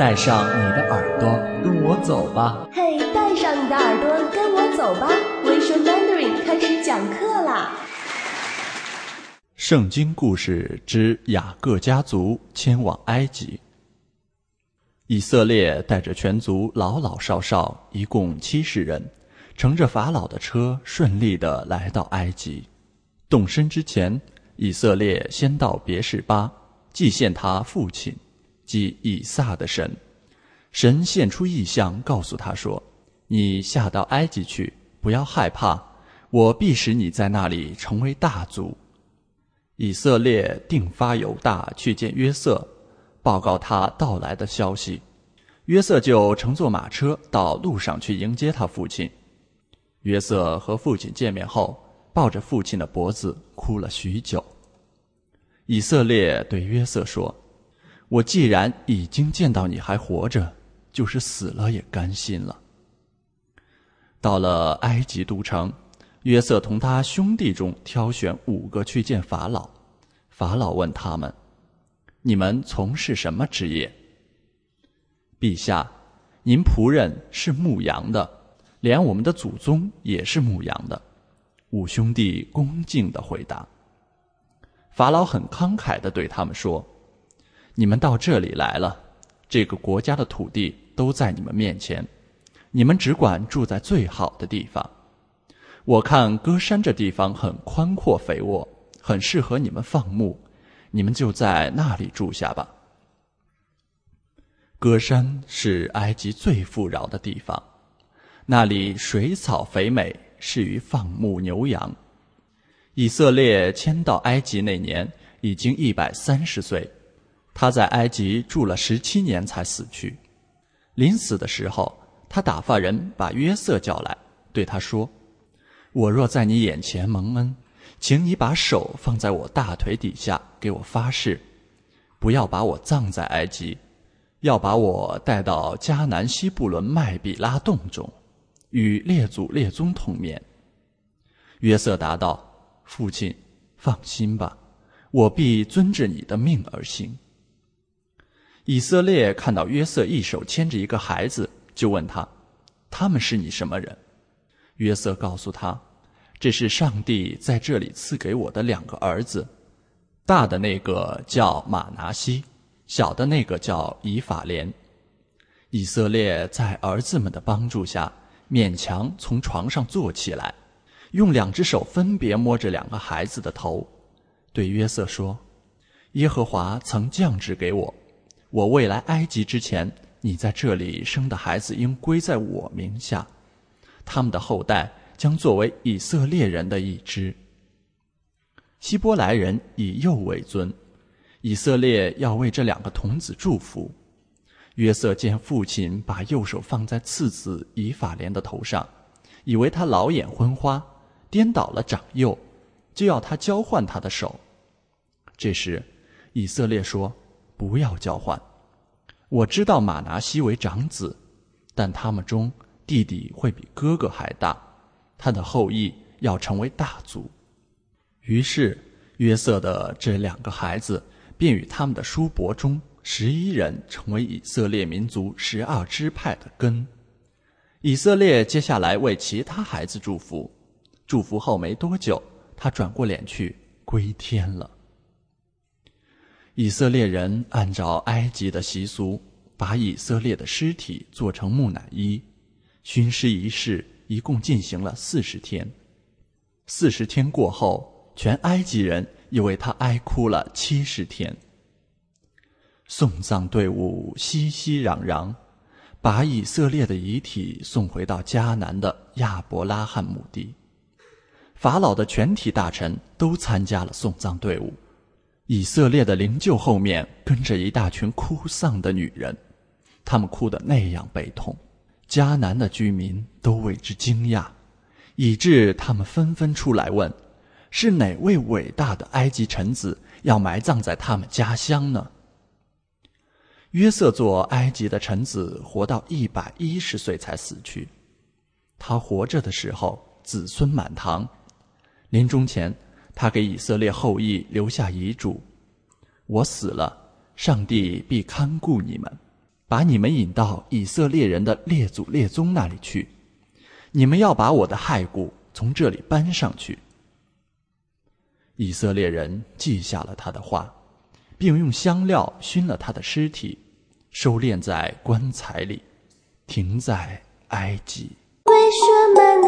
带上你的耳朵，跟我走吧。嘿，带上你的耳朵，跟我走吧。微说 Mandarin 开始讲课啦！圣经故事之雅各家族迁往埃及。以色列带着全族老老少少一共七十人，乘着法老的车，顺利的来到埃及。动身之前，以色列先到别是巴，祭献他父亲。即以撒的神，神现出异象，告诉他说：“你下到埃及去，不要害怕，我必使你在那里成为大族。”以色列定发犹大去见约瑟，报告他到来的消息。约瑟就乘坐马车到路上去迎接他父亲。约瑟和父亲见面后，抱着父亲的脖子哭了许久。以色列对约瑟说。我既然已经见到你还活着，就是死了也甘心了。到了埃及都城，约瑟同他兄弟中挑选五个去见法老。法老问他们：“你们从事什么职业？”陛下，您仆人是牧羊的，连我们的祖宗也是牧羊的。五兄弟恭敬的回答。法老很慷慨的对他们说。你们到这里来了，这个国家的土地都在你们面前，你们只管住在最好的地方。我看歌山这地方很宽阔肥沃，很适合你们放牧，你们就在那里住下吧。歌山是埃及最富饶的地方，那里水草肥美，适于放牧牛羊。以色列迁到埃及那年，已经一百三十岁。他在埃及住了十七年才死去，临死的时候，他打发人把约瑟叫来，对他说：“我若在你眼前蒙恩，请你把手放在我大腿底下，给我发誓，不要把我葬在埃及，要把我带到迦南西布伦麦比拉洞中，与列祖列宗同眠。”约瑟答道：“父亲，放心吧，我必遵着你的命而行。”以色列看到约瑟一手牵着一个孩子，就问他：“他们是你什么人？”约瑟告诉他：“这是上帝在这里赐给我的两个儿子，大的那个叫马拿西，小的那个叫以法莲。”以色列在儿子们的帮助下，勉强从床上坐起来，用两只手分别摸着两个孩子的头，对约瑟说：“耶和华曾降旨给我。”我未来埃及之前，你在这里生的孩子应归在我名下，他们的后代将作为以色列人的一支。希伯来人以右为尊，以色列要为这两个童子祝福。约瑟见父亲把右手放在次子以法莲的头上，以为他老眼昏花，颠倒了长幼，就要他交换他的手。这时，以色列说。不要交换。我知道马拿西为长子，但他们中弟弟会比哥哥还大，他的后裔要成为大族。于是约瑟的这两个孩子便与他们的叔伯中十一人成为以色列民族十二支派的根。以色列接下来为其他孩子祝福，祝福后没多久，他转过脸去归天了。以色列人按照埃及的习俗，把以色列的尸体做成木乃伊，熏尸仪式一共进行了四十天。四十天过后，全埃及人又为他哀哭了七十天。送葬队伍熙熙攘攘，把以色列的遗体送回到迦南的亚伯拉罕墓地。法老的全体大臣都参加了送葬队伍。以色列的灵柩后面跟着一大群哭丧的女人，她们哭得那样悲痛，迦南的居民都为之惊讶，以致他们纷纷出来问：是哪位伟大的埃及臣子要埋葬在他们家乡呢？约瑟做埃及的臣子，活到一百一十岁才死去。他活着的时候子孙满堂，临终前。他给以色列后裔留下遗嘱：“我死了，上帝必看顾你们，把你们引到以色列人的列祖列宗那里去。你们要把我的骸骨从这里搬上去。”以色列人记下了他的话，并用香料熏了他的尸体，收敛在棺材里，停在埃及。为什么？